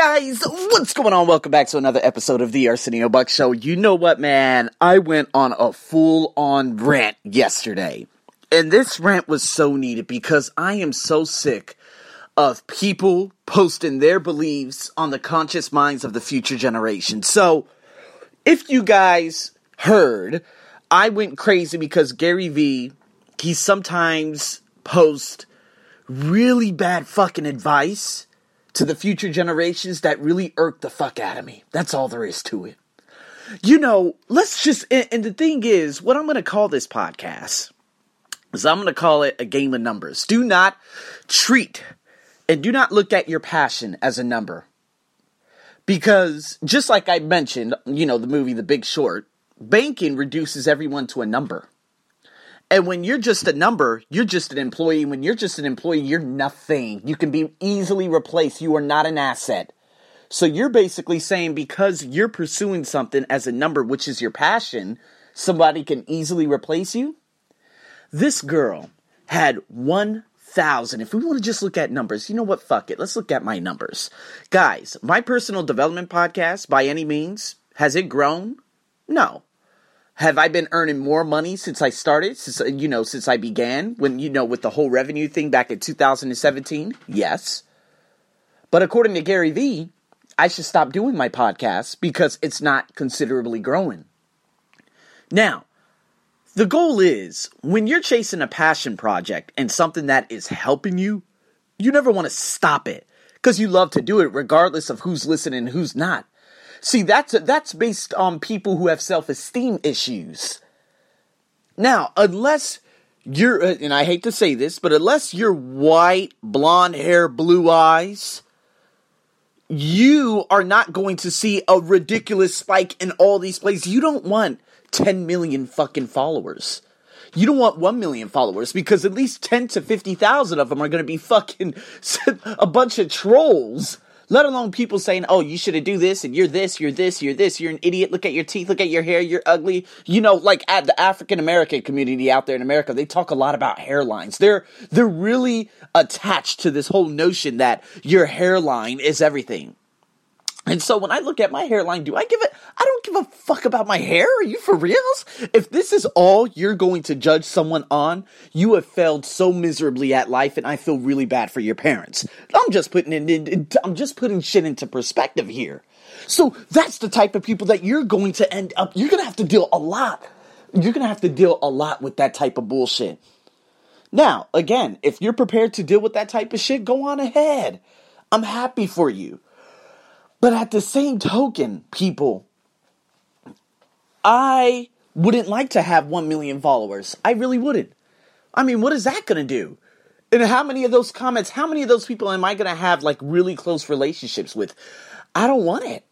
guys, what's going on? Welcome back to another episode of the Arsenio Buck Show. You know what, man? I went on a full on rant yesterday. And this rant was so needed because I am so sick of people posting their beliefs on the conscious minds of the future generation. So, if you guys heard, I went crazy because Gary Vee, he sometimes posts really bad fucking advice to the future generations that really irk the fuck out of me. That's all there is to it. You know, let's just, and, and the thing is, what I'm going to call this podcast is I'm going to call it a game of numbers. Do not treat and do not look at your passion as a number. Because just like I mentioned, you know, the movie The Big Short, banking reduces everyone to a number. And when you're just a number, you're just an employee. When you're just an employee, you're nothing. You can be easily replaced. You are not an asset. So you're basically saying because you're pursuing something as a number, which is your passion, somebody can easily replace you? This girl had 1,000. If we want to just look at numbers, you know what? Fuck it. Let's look at my numbers. Guys, my personal development podcast, by any means, has it grown? No. Have I been earning more money since I started? Since uh, you know, since I began when you know with the whole revenue thing back in 2017? Yes. But according to Gary Vee, I should stop doing my podcast because it's not considerably growing. Now, the goal is when you're chasing a passion project and something that is helping you, you never want to stop it because you love to do it regardless of who's listening and who's not. See, that's that's based on people who have self-esteem issues. Now, unless you're uh, and I hate to say this, but unless you're white, blonde hair, blue eyes, you are not going to see a ridiculous spike in all these places. You don't want 10 million fucking followers. You don't want 1 million followers because at least 10 to 50,000 of them are going to be fucking a bunch of trolls let alone people saying, oh, you should do this and you're this, you're this, you're this, you're an idiot. Look at your teeth, look at your hair, you're ugly. You know, like at the African American community out there in America, they talk a lot about hairlines. They're, they're really attached to this whole notion that your hairline is everything. And so when I look at my hairline, do I give it? I don't give a fuck about my hair. Are you for reals? If this is all you're going to judge someone on, you have failed so miserably at life, and I feel really bad for your parents. I'm just putting it in, I'm just putting shit into perspective here. So that's the type of people that you're going to end up. You're gonna have to deal a lot. You're gonna have to deal a lot with that type of bullshit. Now, again, if you're prepared to deal with that type of shit, go on ahead. I'm happy for you. But at the same token, people, I wouldn't like to have 1 million followers. I really wouldn't. I mean, what is that going to do? And how many of those comments, how many of those people am I going to have like really close relationships with? I don't want it.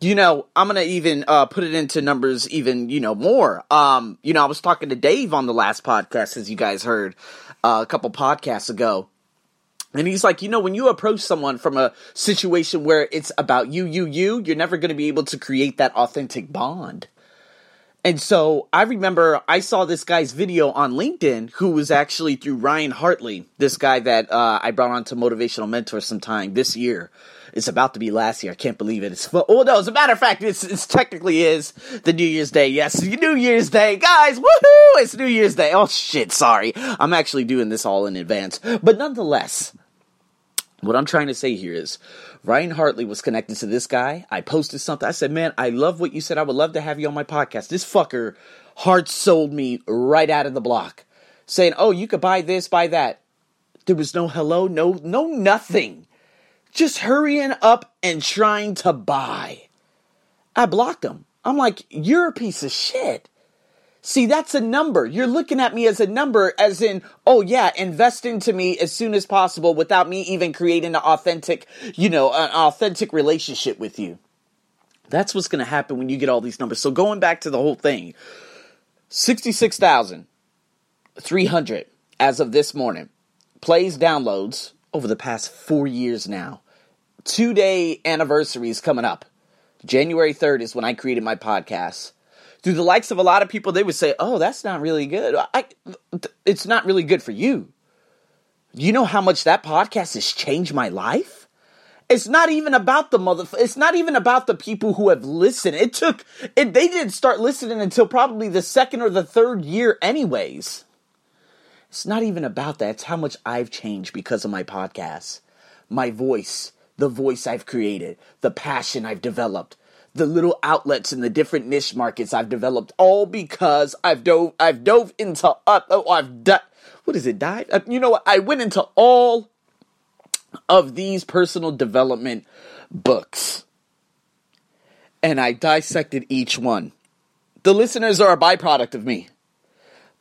You know, I'm going to even uh, put it into numbers even, you know, more. Um, you know, I was talking to Dave on the last podcast, as you guys heard uh, a couple podcasts ago. And he's like, you know, when you approach someone from a situation where it's about you, you, you, you're never going to be able to create that authentic bond. And so I remember I saw this guy's video on LinkedIn who was actually through Ryan Hartley, this guy that uh, I brought on to Motivational Mentor sometime this year. It's about to be last year. I can't believe it. It's oh no, as a matter of fact, it's, it's technically is the New Year's Day. Yes, New Year's Day, guys. Woohoo! It's New Year's Day. Oh shit, sorry. I'm actually doing this all in advance, but nonetheless, what I'm trying to say here is Ryan Hartley was connected to this guy. I posted something. I said, Man, I love what you said. I would love to have you on my podcast. This fucker heart sold me right out of the block, saying, Oh, you could buy this, buy that. There was no hello, no, no, nothing. Just hurrying up and trying to buy. I blocked him. I'm like, You're a piece of shit. See, that's a number. You're looking at me as a number, as in, oh yeah, invest into me as soon as possible without me even creating an authentic, you know, an authentic relationship with you. That's what's going to happen when you get all these numbers. So going back to the whole thing, 66,300 as of this morning. Plays, downloads over the past four years now. Two day anniversaries coming up. January 3rd is when I created my podcast through the likes of a lot of people, they would say, "Oh, that's not really good. I, it's not really good for you." You know how much that podcast has changed my life, It's not even about the mother. It's not even about the people who have listened. It took. It, they didn't start listening until probably the second or the third year, anyways. It's not even about that. It's how much I've changed because of my podcast, my voice, the voice I've created, the passion I've developed, the little outlets in the different niche markets I've developed, all because I've dove. I've dove into. Uh, oh, I've done. What is it? Dive? Uh, you know what? I went into all of these personal development books. And I dissected each one. The listeners are a byproduct of me.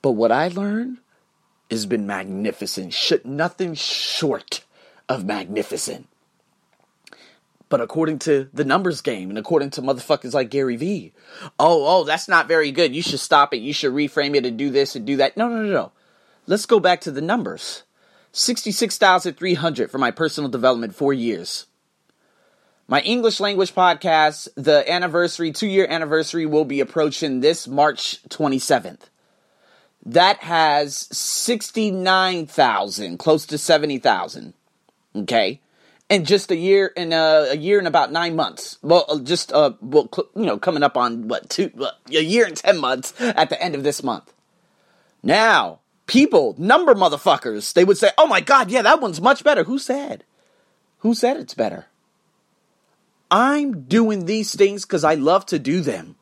But what I learned has been magnificent. Should nothing short of magnificent. But according to the numbers game and according to motherfuckers like Gary Vee, oh, oh, that's not very good. You should stop it. You should reframe it and do this and do that. No, no, no, no. Let's go back to the numbers. 66,300 for my personal development, four years. My English language podcast, the anniversary, two year anniversary, will be approaching this March 27th. That has 69,000, close to 70,000. Okay? In just a year, in a, a, year and about nine months. Well, uh, just, uh, well, you know, coming up on what, two, uh, a year and 10 months at the end of this month. Now, people, number motherfuckers, they would say, oh my God, yeah, that one's much better. Who said? Who said it's better? I'm doing these things because I love to do them.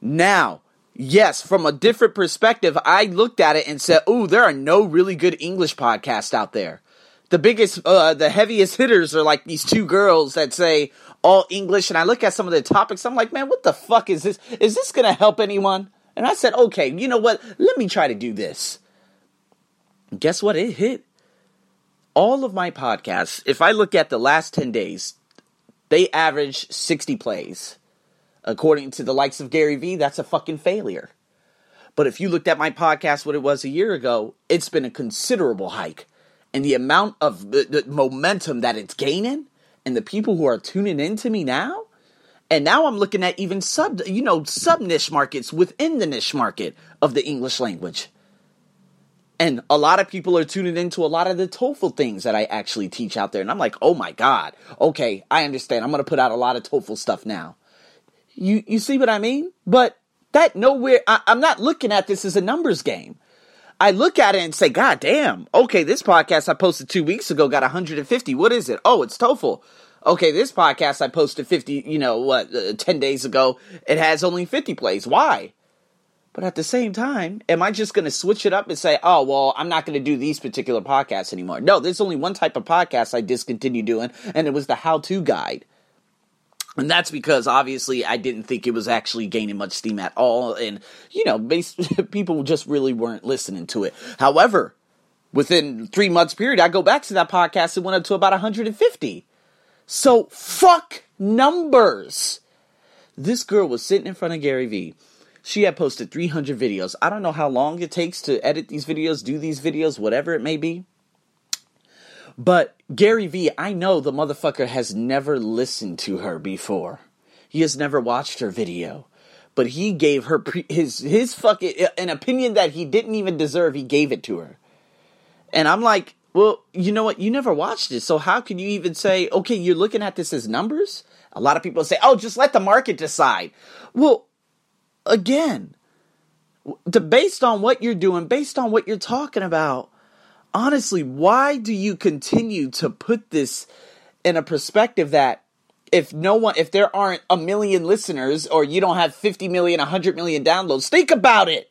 Now, yes, from a different perspective, I looked at it and said, oh, there are no really good English podcasts out there. The biggest, uh, the heaviest hitters are like these two girls that say all English. And I look at some of the topics, I'm like, man, what the fuck is this? Is this going to help anyone? And I said, okay, you know what? Let me try to do this. guess what? It hit. All of my podcasts, if I look at the last 10 days, they average 60 plays. According to the likes of Gary Vee, that's a fucking failure. But if you looked at my podcast, what it was a year ago, it's been a considerable hike. And the amount of the, the momentum that it's gaining and the people who are tuning into me now, and now I'm looking at even sub, you know, sub niche markets within the niche market of the English language. And a lot of people are tuning into a lot of the TOEFL things that I actually teach out there. And I'm like, oh my God, okay, I understand. I'm going to put out a lot of TOEFL stuff now. You, you see what I mean? But that nowhere, I, I'm not looking at this as a numbers game. I look at it and say, God damn, okay, this podcast I posted two weeks ago got 150. What is it? Oh, it's TOEFL okay, this podcast I posted 50, you know, what, uh, 10 days ago, it has only 50 plays. Why? But at the same time, am I just going to switch it up and say, oh, well, I'm not going to do these particular podcasts anymore? No, there's only one type of podcast I discontinued doing, and it was the how to guide. And that's because obviously I didn't think it was actually gaining much steam at all. And, you know, people just really weren't listening to it. However, within three months period, I go back to that podcast It went up to about 150. So fuck numbers. This girl was sitting in front of Gary Vee. She had posted 300 videos. I don't know how long it takes to edit these videos, do these videos, whatever it may be. But Gary Vee, I know the motherfucker has never listened to her before. He has never watched her video. But he gave her pre- his his fucking uh, an opinion that he didn't even deserve. He gave it to her. And I'm like, well, you know what? You never watched it, so how can you even say, okay, you're looking at this as numbers? A lot of people say, oh, just let the market decide. Well, again, to, based on what you're doing, based on what you're talking about, honestly, why do you continue to put this in a perspective that if no one, if there aren't a million listeners or you don't have 50 million, 100 million downloads, think about it.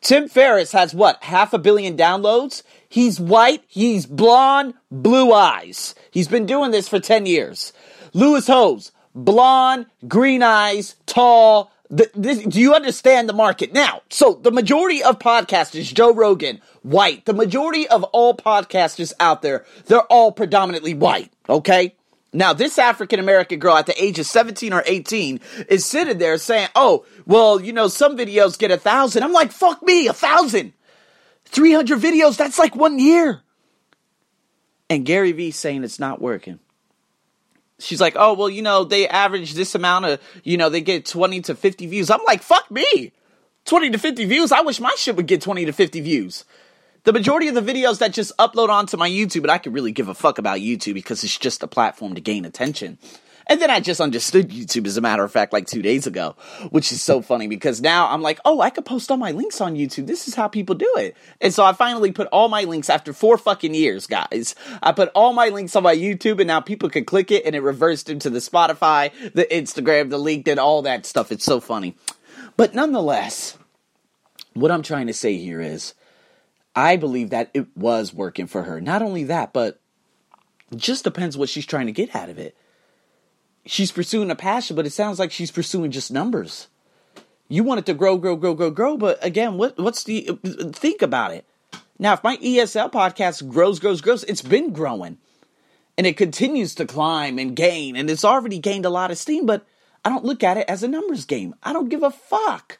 Tim Ferriss has what, half a billion downloads? He's white, he's blonde, blue eyes. He's been doing this for 10 years. Lewis Howes, blonde, green eyes, tall. The, this, do you understand the market? Now, so the majority of podcasters, Joe Rogan, white. The majority of all podcasters out there, they're all predominantly white, okay? Now, this African American girl at the age of 17 or 18 is sitting there saying, oh, well, you know, some videos get a thousand. I'm like, fuck me, a thousand. 300 videos, that's like one year. And Gary Vee saying it's not working. She's like, oh, well, you know, they average this amount of, you know, they get 20 to 50 views. I'm like, fuck me. 20 to 50 views. I wish my shit would get 20 to 50 views. The majority of the videos that just upload onto my YouTube, and I can really give a fuck about YouTube because it's just a platform to gain attention. And then I just understood YouTube, as a matter of fact, like two days ago, which is so funny because now I'm like, oh, I could post all my links on YouTube. This is how people do it. And so I finally put all my links after four fucking years, guys. I put all my links on my YouTube and now people can click it and it reversed into the Spotify, the Instagram, the LinkedIn, all that stuff. It's so funny. But nonetheless, what I'm trying to say here is I believe that it was working for her. Not only that, but just depends what she's trying to get out of it she's pursuing a passion, but it sounds like she's pursuing just numbers. You want it to grow, grow, grow, grow, grow, but again, what what's the think about it? Now, if my ESL podcast grows, grows, grows, it's been growing. And it continues to climb and gain, and it's already gained a lot of steam, but I don't look at it as a numbers game. I don't give a fuck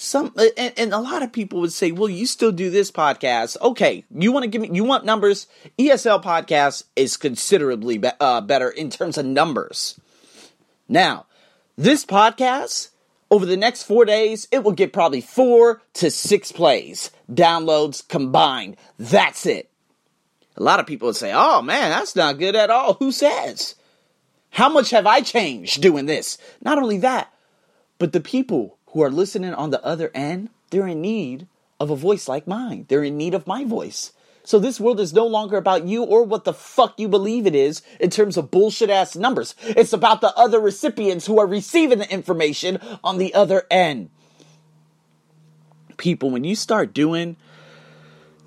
some and, and, a lot of people would say well you still do this podcast. Okay you want to give me you want numbers? Esl podcast is considerably be, uh, better in terms of numbers. Now this podcast over the next four days it will get probably four to six plays downloads combined. That's it. A lot of people would say oh man that's not good at all. Who says? How much have i changed doing this? Not only that but the people who are listening on the other end, they're in need of a voice like mine. They're in need of my voice. So this world is no longer about you or what the fuck you believe it is in terms of bullshit ass numbers. It's about the other recipients who are receiving the information on the other end. People, when you start doing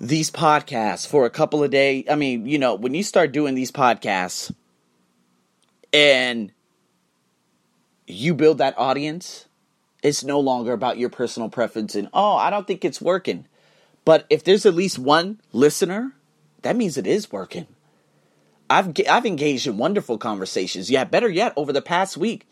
these podcasts for a couple of days, I mean, you know, when you start doing these podcasts and you build that audience, it's no longer about your personal preference and, oh, I don't think it's working. But if there's at least one listener, that means it is working. I've I've engaged in wonderful conversations. Yeah, better yet, over the past week,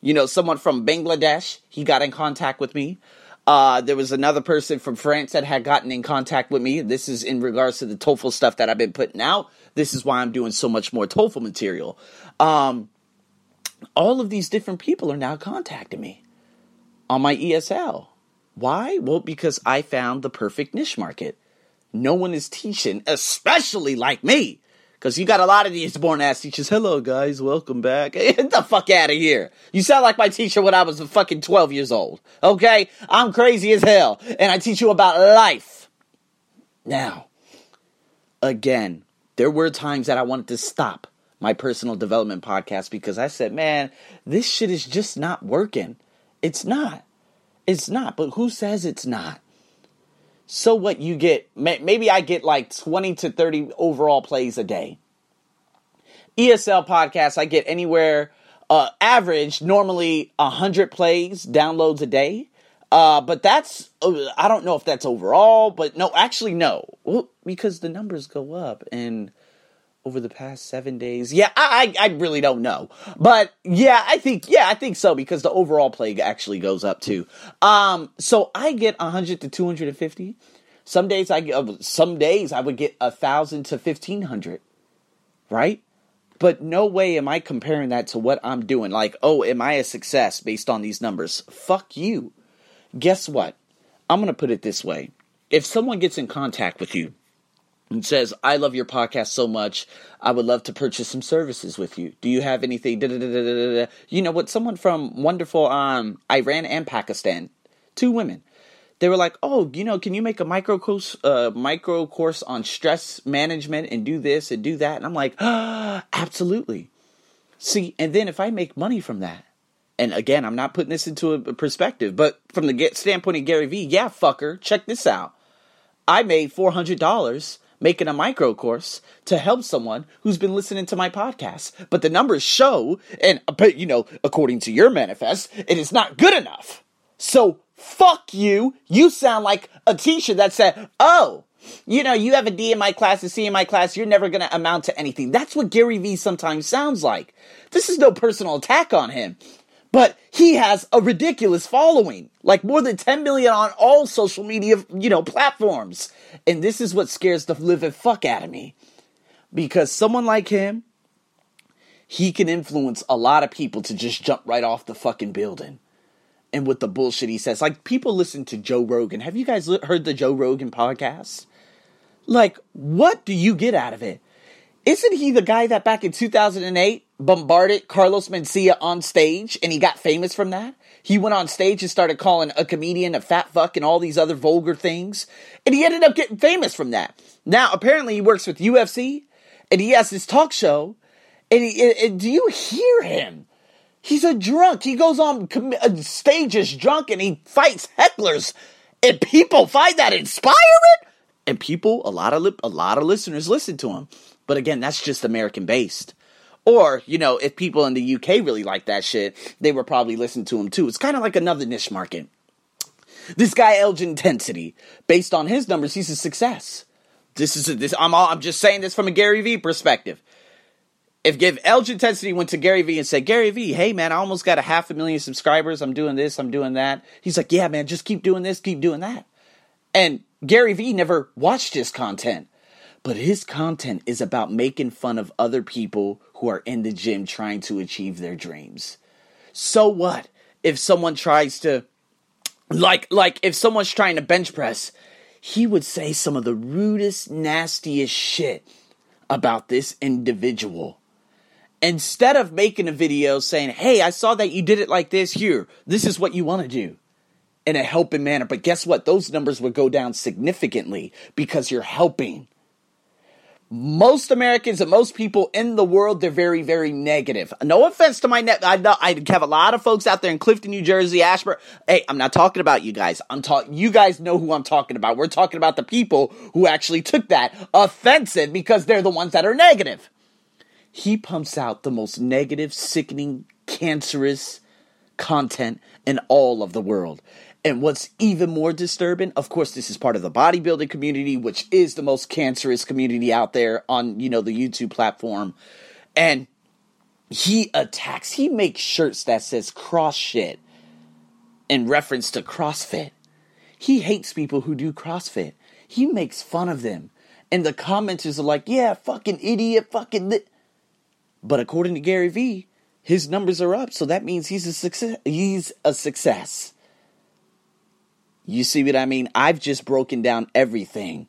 you know, someone from Bangladesh, he got in contact with me. Uh, there was another person from France that had gotten in contact with me. This is in regards to the TOEFL stuff that I've been putting out. This is why I'm doing so much more TOEFL material. Um, all of these different people are now contacting me on my ESL. Why? Well, because I found the perfect niche market. No one is teaching, especially like me. Because you got a lot of these born ass teachers. Hello, guys. Welcome back. Get the fuck out of here. You sound like my teacher when I was a fucking 12 years old. Okay? I'm crazy as hell. And I teach you about life. Now, again, there were times that I wanted to stop my personal development podcast because I said, man, this shit is just not working. It's not. It's not. But who says it's not? So what you get, maybe I get like 20 to 30 overall plays a day. ESL podcasts, I get anywhere, uh, average, normally 100 plays, downloads a day. Uh, but that's, uh, I don't know if that's overall, but no, actually, no. Because the numbers go up and over the past seven days. Yeah, I, I, I really don't know, but yeah, I think yeah, I think so because the overall play actually goes up too. Um, so I get hundred to two hundred and fifty. Some days I get uh, some days I would get a thousand to fifteen hundred, right? But no way am I comparing that to what I'm doing. Like, oh, am I a success based on these numbers? Fuck you. Guess what? I'm gonna put it this way: if someone gets in contact with you and says, I love your podcast so much. I would love to purchase some services with you. Do you have anything? You know what? Someone from wonderful um, Iran and Pakistan, two women, they were like, "Oh, you know, can you make a micro course, uh, micro course on stress management and do this and do that?" And I'm like, ah, "Absolutely." See, and then if I make money from that, and again, I'm not putting this into a perspective, but from the standpoint of Gary Vee, yeah, fucker, check this out. I made four hundred dollars making a micro course to help someone who's been listening to my podcast. But the numbers show, and uh, you know, according to your manifest, it is not good enough. So fuck you. You sound like a teacher that said, oh, you know, you have a D in my class, a C in my class, you're never going to amount to anything. That's what Gary Vee sometimes sounds like. This is no personal attack on him. But he has a ridiculous following, like more than 10 million on all social media, you know, platforms. And this is what scares the living fuck out of me. Because someone like him, he can influence a lot of people to just jump right off the fucking building. And with the bullshit he says, like people listen to Joe Rogan. Have you guys heard the Joe Rogan podcast? Like, what do you get out of it? Isn't he the guy that back in 2008 bombarded Carlos Mencia on stage and he got famous from that? He went on stage and started calling a comedian a fat fuck and all these other vulgar things. And he ended up getting famous from that. Now, apparently, he works with UFC and he has his talk show. And, he, and do you hear him? He's a drunk. He goes on uh, stages drunk and he fights hecklers. And people find that inspiring. And people, a lot of li- a lot of listeners listen to him. But again, that's just American based. Or, you know, if people in the UK really like that shit, they would probably listen to him too. It's kind of like another niche market. This guy Elgin Intensity, based on his numbers, he's a success. This is a, this. I'm all, I'm just saying this from a Gary Vee perspective. If give Elgin Intensity went to Gary Vee and said, Gary Vee, hey man, I almost got a half a million subscribers. I'm doing this. I'm doing that. He's like, yeah man, just keep doing this. Keep doing that. And Gary Vee never watched his content. But his content is about making fun of other people who are in the gym trying to achieve their dreams. So what if someone tries to like like if someone's trying to bench press, he would say some of the rudest, nastiest shit about this individual. Instead of making a video saying, "Hey, I saw that you did it like this here. This is what you want to do." In a helping manner, but guess what? Those numbers would go down significantly because you're helping most Americans and most people in the world, they're very, very negative. No offense to my net. I know I have a lot of folks out there in Clifton, New Jersey, Ashburn. Hey, I'm not talking about you guys. I'm talking, you guys know who I'm talking about. We're talking about the people who actually took that offensive because they're the ones that are negative. He pumps out the most negative, sickening, cancerous content in all of the world. And what's even more disturbing, of course, this is part of the bodybuilding community, which is the most cancerous community out there on, you know, the YouTube platform. And he attacks, he makes shirts that says cross shit in reference to CrossFit. He hates people who do CrossFit. He makes fun of them. And the commenters are like, yeah, fucking idiot, fucking. Li-. But according to Gary Vee, his numbers are up, so that means he's a success. He's a success. You see what I mean? I've just broken down everything.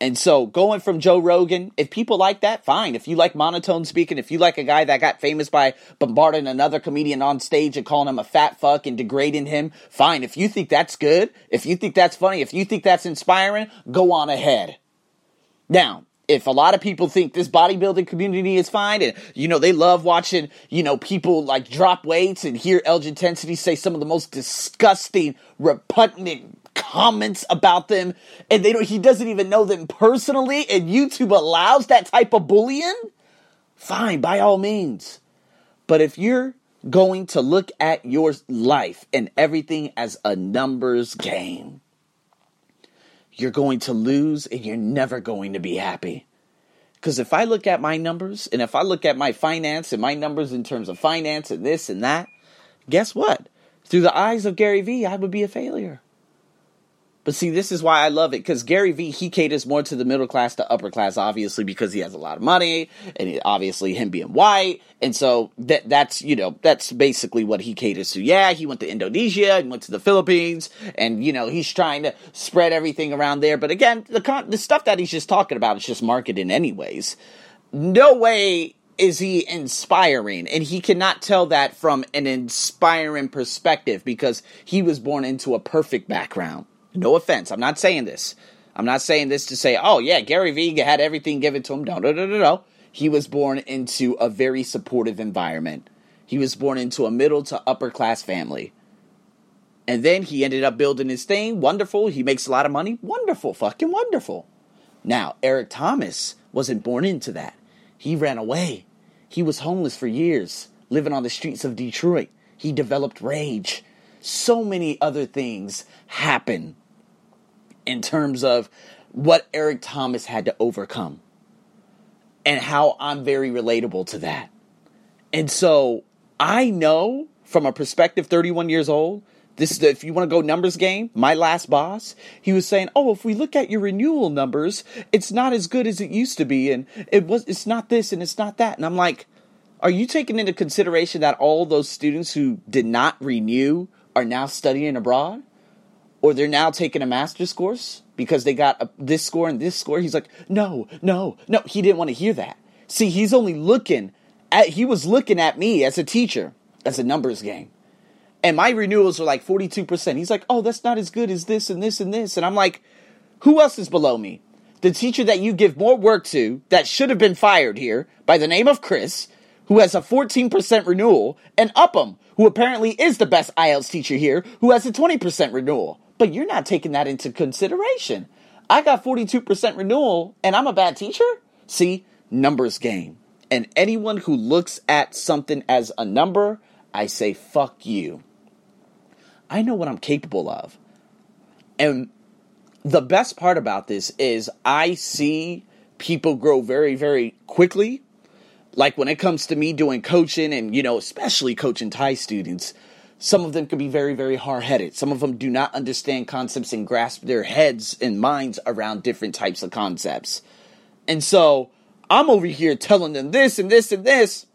And so going from Joe Rogan, if people like that, fine. If you like monotone speaking, if you like a guy that got famous by bombarding another comedian on stage and calling him a fat fuck and degrading him, fine. If you think that's good, if you think that's funny, if you think that's inspiring, go on ahead. Now, if a lot of people think this bodybuilding community is fine and you know they love watching you know people like drop weights and hear Elgin Intensity say some of the most disgusting repugnant comments about them and they don't he doesn't even know them personally and YouTube allows that type of bullying? Fine by all means. But if you're going to look at your life and everything as a numbers game you're going to lose and you're never going to be happy. Because if I look at my numbers and if I look at my finance and my numbers in terms of finance and this and that, guess what? Through the eyes of Gary Vee, I would be a failure. But see, this is why I love it because Gary Vee he caters more to the middle class to upper class, obviously because he has a lot of money and obviously him being white, and so that that's you know that's basically what he caters to. Yeah, he went to Indonesia, he went to the Philippines, and you know he's trying to spread everything around there. But again, the con- the stuff that he's just talking about is just marketing, anyways. No way is he inspiring and he cannot tell that from an inspiring perspective because he was born into a perfect background no offense. I'm not saying this. I'm not saying this to say, oh, yeah, Gary Vee had everything given to him. No, no, no, no, no. He was born into a very supportive environment. He was born into a middle to upper class family. And then he ended up building his thing. Wonderful. He makes a lot of money. Wonderful. Fucking wonderful. Now, Eric Thomas wasn't born into that. He ran away. He was homeless for years, living on the streets of Detroit. He developed rage. So many other things happen in terms of what Eric Thomas had to overcome and how I'm very relatable to that. And so I know from a perspective 31 years old, this is the, if you want to go numbers game, my last boss, he was saying, "Oh, if we look at your renewal numbers, it's not as good as it used to be and it was it's not this and it's not that." And I'm like, "Are you taking into consideration that all those students who did not renew are now studying abroad?" Or they're now taking a master's course because they got a, this score and this score. He's like, no, no, no. He didn't want to hear that. See, he's only looking at, he was looking at me as a teacher, as a numbers game. And my renewals are like 42%. He's like, oh, that's not as good as this and this and this. And I'm like, who else is below me? The teacher that you give more work to that should have been fired here by the name of Chris, who has a 14% renewal, and Upham, who apparently is the best IELTS teacher here, who has a 20% renewal. But you're not taking that into consideration. I got 42% renewal and I'm a bad teacher? See, numbers game. And anyone who looks at something as a number, I say, fuck you. I know what I'm capable of. And the best part about this is I see people grow very, very quickly. Like when it comes to me doing coaching and, you know, especially coaching Thai students, some of them can be very, very hard headed. Some of them do not understand concepts and grasp their heads and minds around different types of concepts. And so I'm over here telling them this and this and this,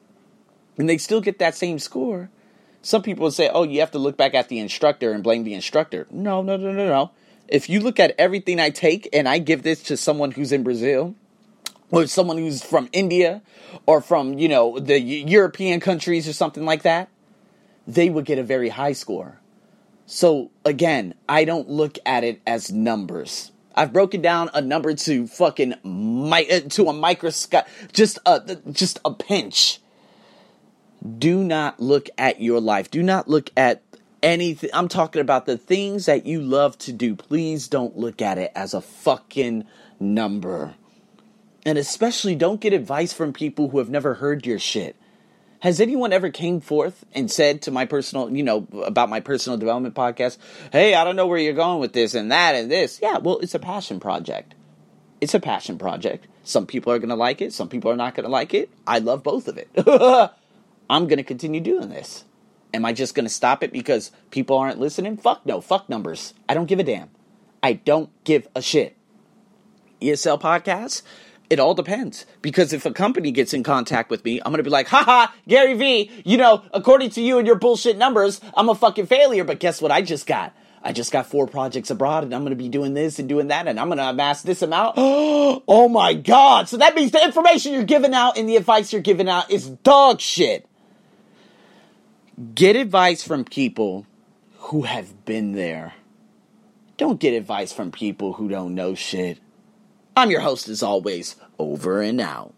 and they still get that same score. Some people say, oh, you have to look back at the instructor and blame the instructor. No, no, no, no, no. If you look at everything I take and I give this to someone who's in Brazil, or someone who's from India, or from, you know, the European countries or something like that, they would get a very high score. So again, I don't look at it as numbers. I've broken down a number to fucking mi- uh, to a microscope, just a just a pinch. Do not look at your life. Do not look at anything. I'm talking about the things that you love to do. Please don't look at it as a fucking number. And especially don't get advice from people who have never heard your shit. Has anyone ever came forth and said to my personal, you know, about my personal development podcast, hey, I don't know where you're going with this and that and this? Yeah, well, it's a passion project. It's a passion project. Some people are going to like it, some people are not going to like it. I love both of it. I'm going to continue doing this. Am I just going to stop it because people aren't listening? Fuck no. Fuck numbers. I don't give a damn. I don't give a shit. ESL podcasts it all depends. Because if a company gets in contact with me, I'm gonna be like, haha, Gary Vee, you know, according to you and your bullshit numbers, I'm a fucking failure. But guess what I just got? I just got four projects abroad and I'm gonna be doing this and doing that and I'm gonna amass this amount. oh my god. So that means the information you're giving out and the advice you're giving out is dog shit. Get advice from people who have been there. Don't get advice from people who don't know shit. I'm your host as always, over and out.